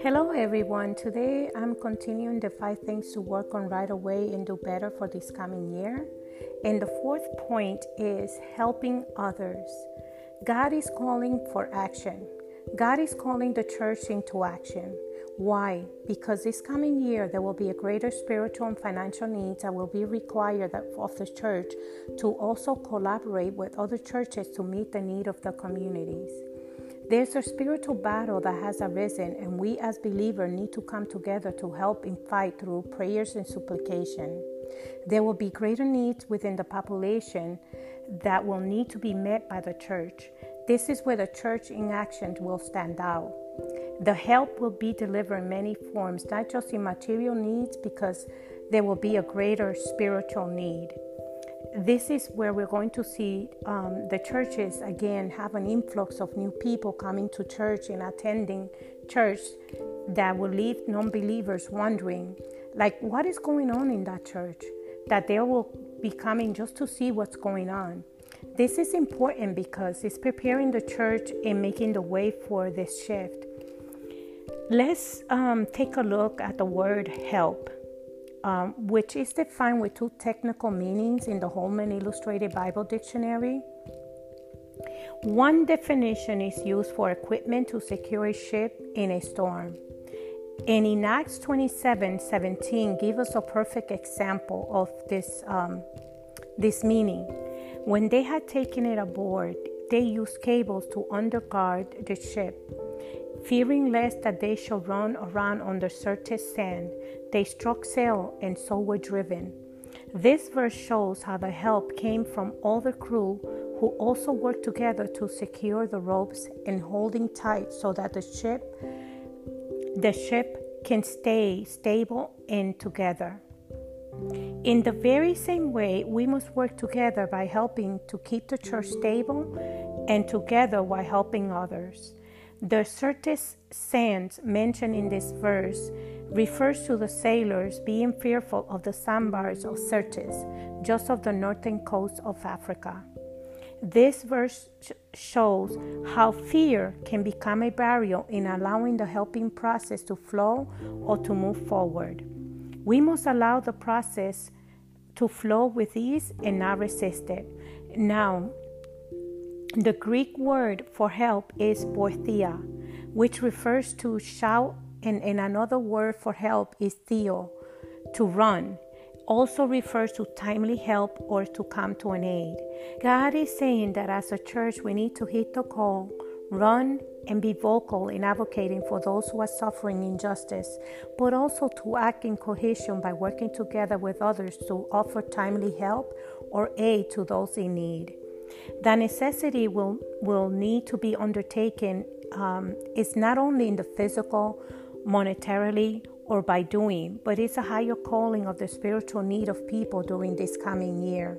Hello, everyone. Today I'm continuing the five things to work on right away and do better for this coming year. And the fourth point is helping others. God is calling for action. God is calling the church into action. Why? Because this coming year there will be a greater spiritual and financial needs that will be required of the church to also collaborate with other churches to meet the need of the communities. There's a spiritual battle that has arisen, and we as believers need to come together to help in fight through prayers and supplication. There will be greater needs within the population that will need to be met by the church. This is where the church in action will stand out. The help will be delivered in many forms, not just in material needs, because there will be a greater spiritual need. This is where we're going to see um, the churches again have an influx of new people coming to church and attending church that will leave non believers wondering, like, what is going on in that church? That they will be coming just to see what's going on. This is important because it's preparing the church and making the way for this shift. Let's um, take a look at the word help, um, which is defined with two technical meanings in the Holman Illustrated Bible Dictionary. One definition is used for equipment to secure a ship in a storm. And in Acts 27 17, give us a perfect example of this, um, this meaning. When they had taken it aboard, they used cables to undergird the ship. Fearing lest that they should run around on the Syrtis sand, they struck sail and so were driven. This verse shows how the help came from all the crew who also worked together to secure the ropes and holding tight so that the ship the ship can stay stable and together. In the very same way, we must work together by helping to keep the church stable and together while helping others. The Syrtis sands mentioned in this verse refers to the sailors being fearful of the sandbars of Syrtis, just off the northern coast of Africa. This verse shows how fear can become a barrier in allowing the helping process to flow or to move forward. We must allow the process to flow with ease and not resist it. Now, the Greek word for help is porthia, which refers to shout, and, and another word for help is theo, to run. Also refers to timely help or to come to an aid. God is saying that as a church, we need to hit the call, run, and be vocal in advocating for those who are suffering injustice, but also to act in cohesion by working together with others to offer timely help or aid to those in need. The necessity will, will need to be undertaken um, is not only in the physical, monetarily, or by doing, but it's a higher calling of the spiritual need of people during this coming year.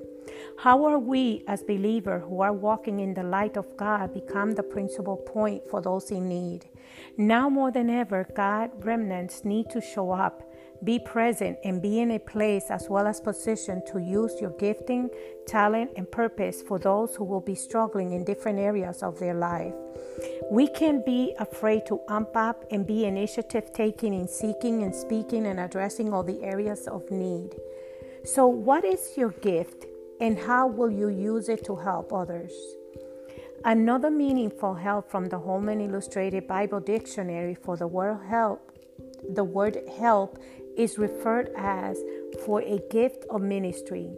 How are we, as believers who are walking in the light of God, become the principal point for those in need? Now more than ever, God remnants need to show up, be present, and be in a place as well as position to use your gifting, talent, and purpose for those who will be struggling in different areas of their life. We can't be afraid to amp up and be initiative taking in seeking and speaking and addressing all the areas of need. So, what is your gift? and how will you use it to help others? Another meaningful help from the Holman Illustrated Bible Dictionary for the word help, the word help is referred as for a gift of ministry.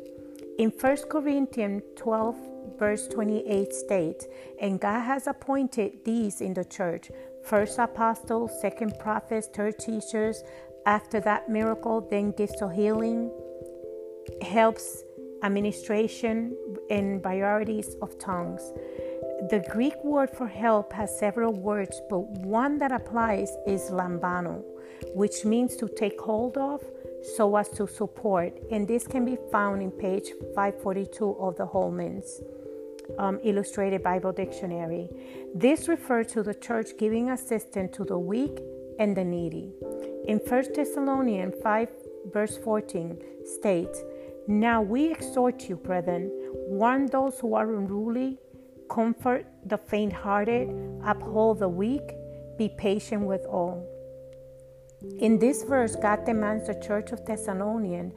In 1 Corinthians 12 verse 28 states, and God has appointed these in the church first apostles, second prophets, third teachers, after that miracle, then gifts of healing, helps administration, and varieties of tongues. The Greek word for help has several words, but one that applies is lambano, which means to take hold of so as to support, and this can be found in page 542 of the Holman's um, Illustrated Bible Dictionary. This refers to the church giving assistance to the weak and the needy. In 1 Thessalonians 5, verse 14, states, now we exhort you, brethren, warn those who are unruly, comfort the faint hearted, uphold the weak, be patient with all. In this verse, God demands the church of Thessalonian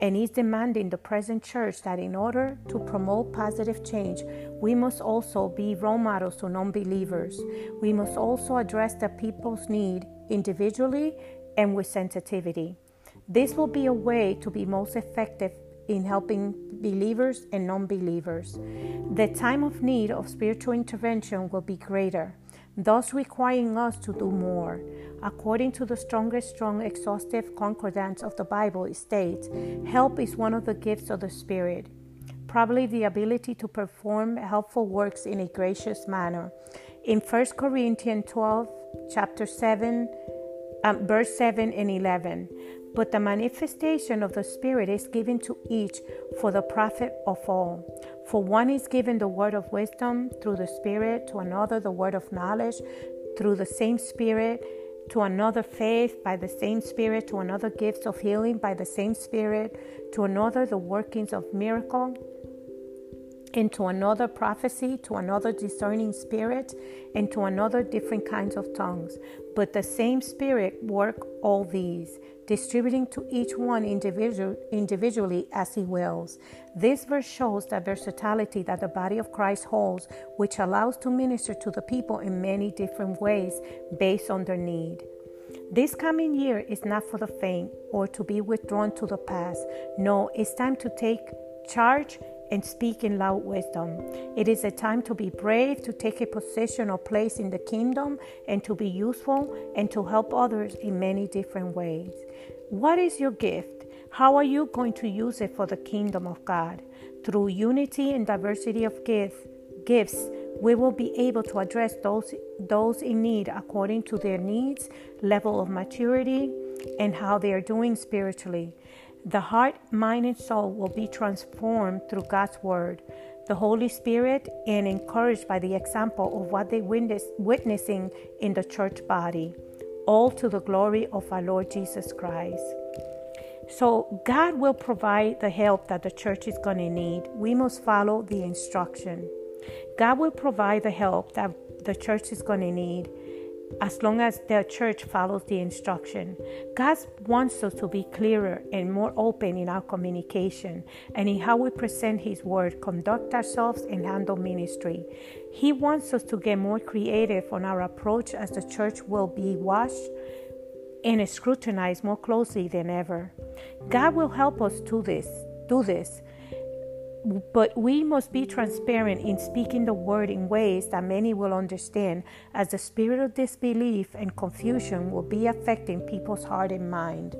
and is demanding the present church that in order to promote positive change, we must also be role models to non believers. We must also address the people's need individually and with sensitivity. This will be a way to be most effective in helping believers and non believers. The time of need of spiritual intervention will be greater, thus requiring us to do more. According to the strongest, strong, exhaustive concordance of the Bible, it states help is one of the gifts of the Spirit, probably the ability to perform helpful works in a gracious manner. In 1 Corinthians 12, chapter 7, um, verse 7 and 11, but the manifestation of the Spirit is given to each for the profit of all. For one is given the word of wisdom through the Spirit, to another the word of knowledge through the same Spirit, to another faith by the same Spirit, to another gifts of healing by the same Spirit, to another the workings of miracle into another prophecy, to another discerning spirit, and to another different kinds of tongues. But the same Spirit work all these, distributing to each one individual, individually as he wills. This verse shows the versatility that the body of Christ holds, which allows to minister to the people in many different ways based on their need. This coming year is not for the faint or to be withdrawn to the past. No, it's time to take charge and speak in loud wisdom. It is a time to be brave, to take a position or place in the kingdom, and to be useful and to help others in many different ways. What is your gift? How are you going to use it for the kingdom of God? Through unity and diversity of gifts, gifts we will be able to address those, those in need according to their needs, level of maturity, and how they are doing spiritually. The heart, mind, and soul will be transformed through God's Word, the Holy Spirit, and encouraged by the example of what they witness, witnessing in the church body, all to the glory of our Lord Jesus Christ. So, God will provide the help that the church is going to need. We must follow the instruction. God will provide the help that the church is going to need as long as the church follows the instruction. God wants us to be clearer and more open in our communication and in how we present His Word, conduct ourselves, and handle ministry. He wants us to get more creative on our approach as the church will be watched and scrutinized more closely than ever. God will help us do this. Do this but we must be transparent in speaking the word in ways that many will understand, as the spirit of disbelief and confusion will be affecting people's heart and mind.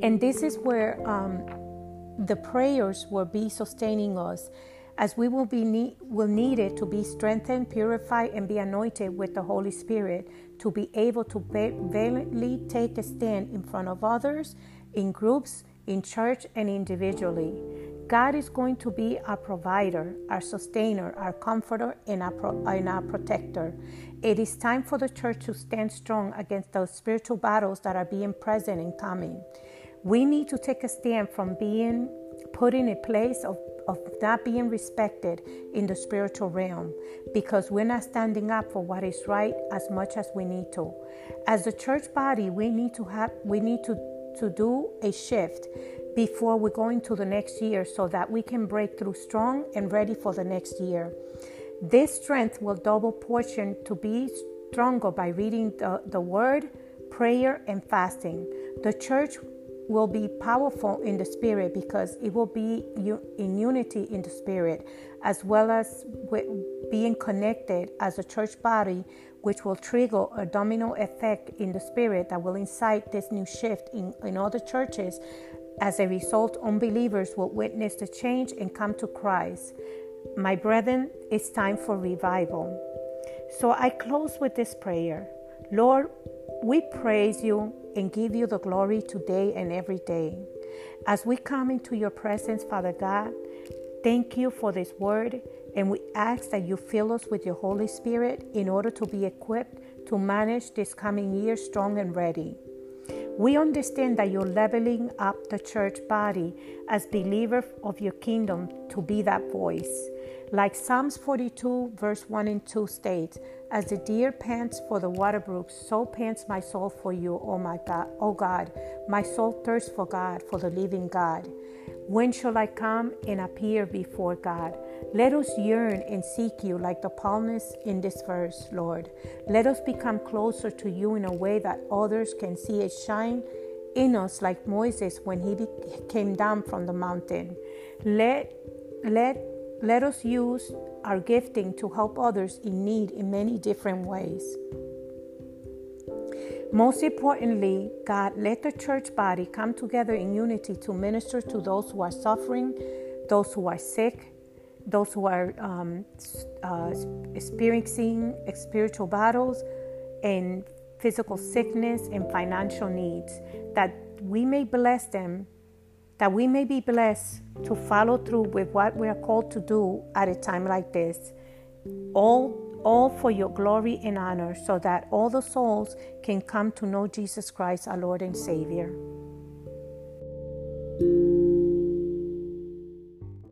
And this is where um, the prayers will be sustaining us, as we will be will need it to be strengthened, purified, and be anointed with the Holy Spirit to be able to valiantly take a stand in front of others, in groups, in church, and individually. God is going to be our provider, our sustainer, our comforter, and our, pro- and our protector. It is time for the church to stand strong against those spiritual battles that are being present and coming. We need to take a stand from being put in a place of, of not being respected in the spiritual realm because we're not standing up for what is right as much as we need to. As the church body, we need to have we need to, to do a shift before we go into the next year so that we can break through strong and ready for the next year. This strength will double portion to be stronger by reading the, the word, prayer, and fasting. The church will be powerful in the spirit because it will be in unity in the spirit as well as being connected as a church body which will trigger a domino effect in the spirit that will incite this new shift in, in other churches as a result, unbelievers will witness the change and come to Christ. My brethren, it's time for revival. So I close with this prayer Lord, we praise you and give you the glory today and every day. As we come into your presence, Father God, thank you for this word, and we ask that you fill us with your Holy Spirit in order to be equipped to manage this coming year strong and ready. We understand that you're leveling up the church body as believers of your kingdom to be that voice. Like Psalms 42, verse 1 and 2 states, As the deer pants for the water brooks, so pants my soul for you, O my God. O God, my soul thirsts for God, for the living God. When shall I come and appear before God? Let us yearn and seek you like the psalmist in this verse, Lord. Let us become closer to you in a way that others can see it shine in us like Moses when he came down from the mountain. Let let let us use our gifting to help others in need in many different ways. Most importantly, God, let the church body come together in unity to minister to those who are suffering, those who are sick, those who are um, uh, experiencing spiritual battles and physical sickness and financial needs, that we may bless them that we may be blessed to follow through with what we are called to do at a time like this. All all for your glory and honor, so that all the souls can come to know Jesus Christ, our Lord and Savior.